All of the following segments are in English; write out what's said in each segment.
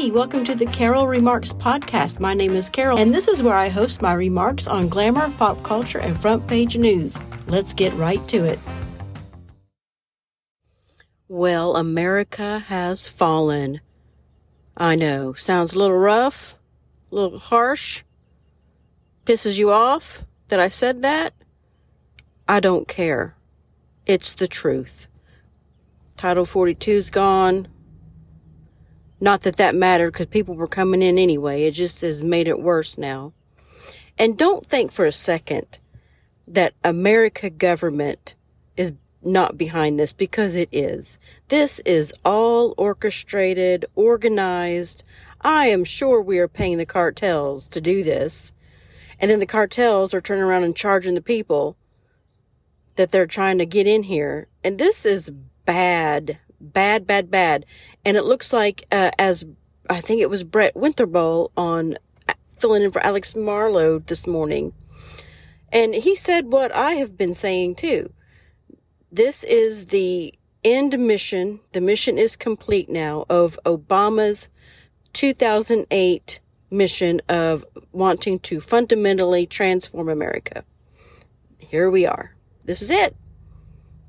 Hey, welcome to the Carol Remarks podcast. My name is Carol, and this is where I host my remarks on glamour, pop culture, and front page news. Let's get right to it. Well, America has fallen. I know, sounds a little rough, a little harsh, pisses you off that I said that. I don't care. It's the truth. Title 42's gone. Not that that mattered because people were coming in anyway. It just has made it worse now. And don't think for a second that America government is not behind this because it is. This is all orchestrated, organized. I am sure we are paying the cartels to do this. And then the cartels are turning around and charging the people that they're trying to get in here. And this is bad, bad, bad, bad. And it looks like, uh, as I think it was Brett Winterble on uh, filling in for Alex Marlow this morning. And he said what I have been saying too. This is the end mission. The mission is complete now of Obama's 2008 mission of wanting to fundamentally transform America. Here we are. This is it.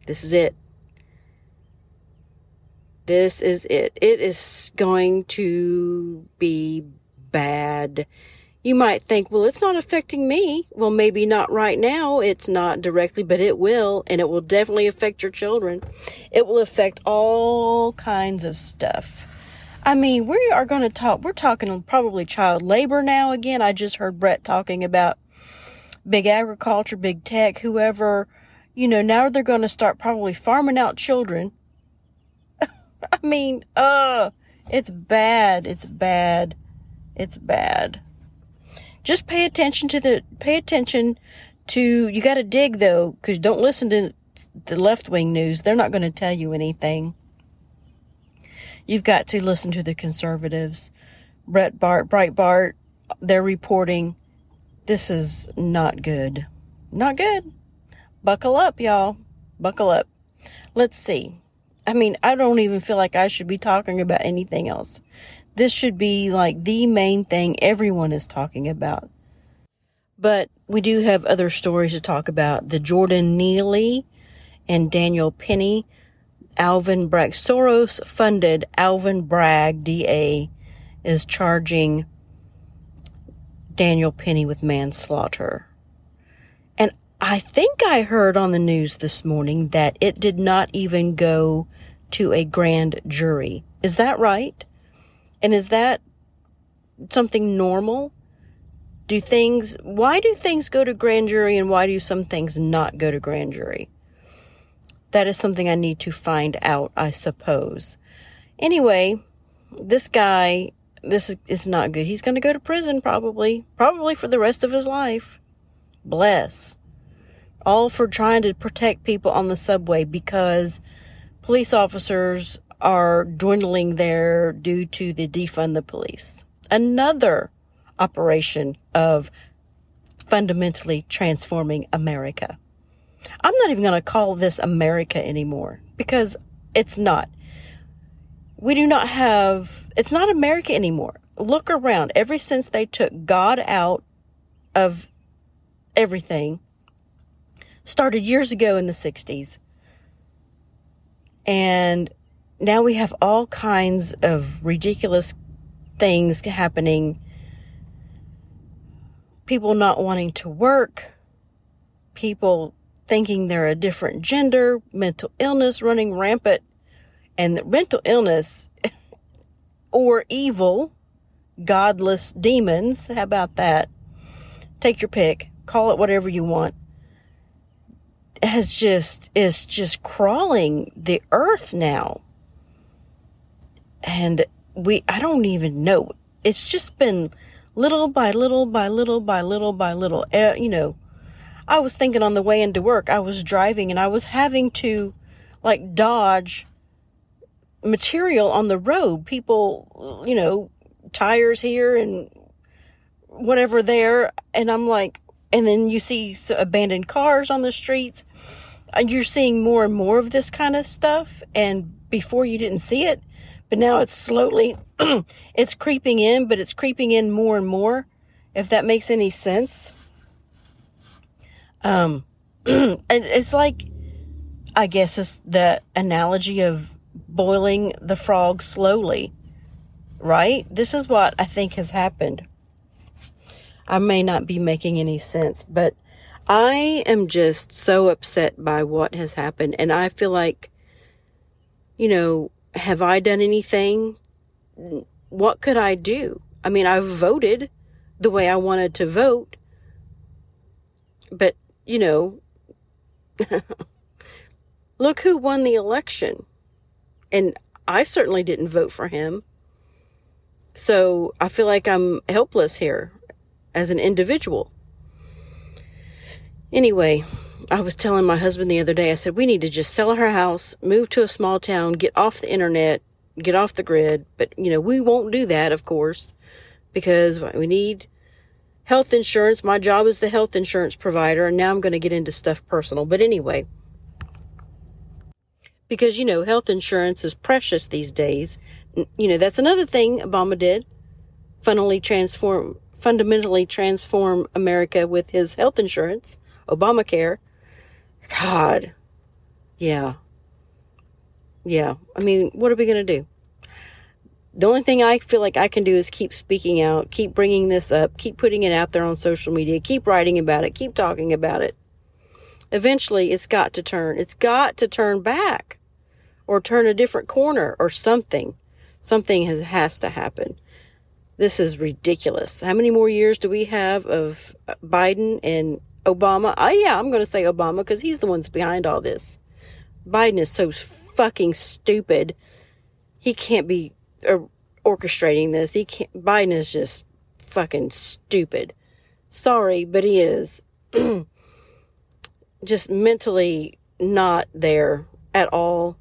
This is it. This is it. It is going to be bad. You might think, well, it's not affecting me. Well, maybe not right now. It's not directly, but it will, and it will definitely affect your children. It will affect all kinds of stuff. I mean, we are going to talk, we're talking probably child labor now again. I just heard Brett talking about big agriculture, big tech, whoever, you know, now they're going to start probably farming out children I mean, uh, it's bad. It's bad. It's bad. Just pay attention to the, pay attention to, you gotta dig though, cause don't listen to the left wing news. They're not going to tell you anything. You've got to listen to the conservatives. Brett Bart, Breitbart, they're reporting this is not good. Not good. Buckle up, y'all. Buckle up. Let's see. I mean, I don't even feel like I should be talking about anything else. This should be like the main thing everyone is talking about. But we do have other stories to talk about. The Jordan Neely and Daniel Penny, Alvin Bragg, Soros funded Alvin Bragg, DA, is charging Daniel Penny with manslaughter. I think I heard on the news this morning that it did not even go to a grand jury. Is that right? And is that something normal? Do things, why do things go to grand jury and why do some things not go to grand jury? That is something I need to find out, I suppose. Anyway, this guy, this is, not good. He's going to go to prison probably, probably for the rest of his life. Bless all for trying to protect people on the subway because police officers are dwindling there due to the defund the police. Another operation of fundamentally transforming America. I'm not even going to call this America anymore because it's not. We do not have, it's not America anymore. Look around. Ever since they took God out of everything, started years ago in the 60s. And now we have all kinds of ridiculous things happening. People not wanting to work, people thinking they're a different gender, mental illness running rampant, and mental illness or evil, godless demons. How about that? Take your pick, call it whatever you want has just is just crawling the earth now. And we I don't even know. It's just been little by little by little by little by little. Uh, you know, I was thinking on the way into work, I was driving and I was having to like dodge material on the road. People, you know, tires here and whatever there. And I'm like, and then you see abandoned cars on the streets. You're seeing more and more of this kind of stuff. And before you didn't see it, But now it's slowly, it's creeping in, but it's creeping in more and more, if that makes any sense. Um, and it's like, I guess it's the analogy of boiling the frog slowly, right? This is what I think has happened. I may not be making any sense, but I am just so upset by what has happened. And I feel like, you know, have I done anything? What could I do? I mean, I've voted the way I wanted to vote, but, you know, look who won the election. And I certainly didn't vote for him. So I feel like I'm helpless here as an individual. Anyway, I was telling my husband the other day, I said, we need to just sell our house, move to a small town, get off the internet, get off the grid. But, you know, we won't do that, of course, because we need health insurance. My job is the health insurance provider, and now I'm going to get into stuff personal. But anyway, because, you know, health insurance is precious these days. You know, that's another thing Obama did. Funnily transform, fundamentally transform America with his health insurance. Obamacare. God. Yeah. Yeah. I mean, what are we going to do? The only thing I feel like I can do is keep speaking out, keep bringing this up, keep putting it out there on social media, keep writing about it, keep talking about it. Eventually, it's got to turn. It's got to turn back or turn a different corner or something. Something has, has to happen. This is ridiculous. How many more years do we have of Biden and Obama. Oh, yeah, I'm going to say Obama because he's the one's behind all this. Biden is so fucking stupid. He can't be uh, orchestrating this. He can't. Biden is just fucking stupid. Sorry, but he is just mentally not there at all.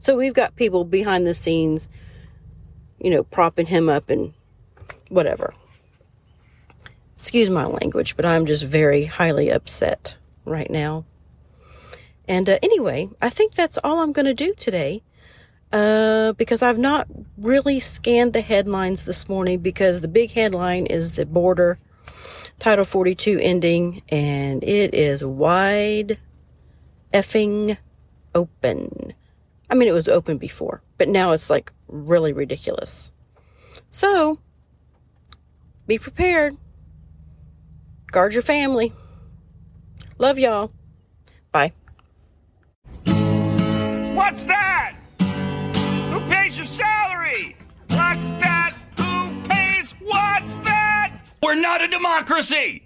So we've got people behind the scenes, you know, propping him up and whatever. Excuse my language, but I'm just very highly upset right now. And uh, anyway, I think that's all I'm going to do today uh, because I've not really scanned the headlines this morning because the big headline is the border Title 42 ending and it is wide effing open. I mean, it was open before, but now it's like really ridiculous. So be prepared. Guard your family. Love y'all. Bye. What's that? Who pays your salary? What's that? Who pays? What's that? We're not a democracy!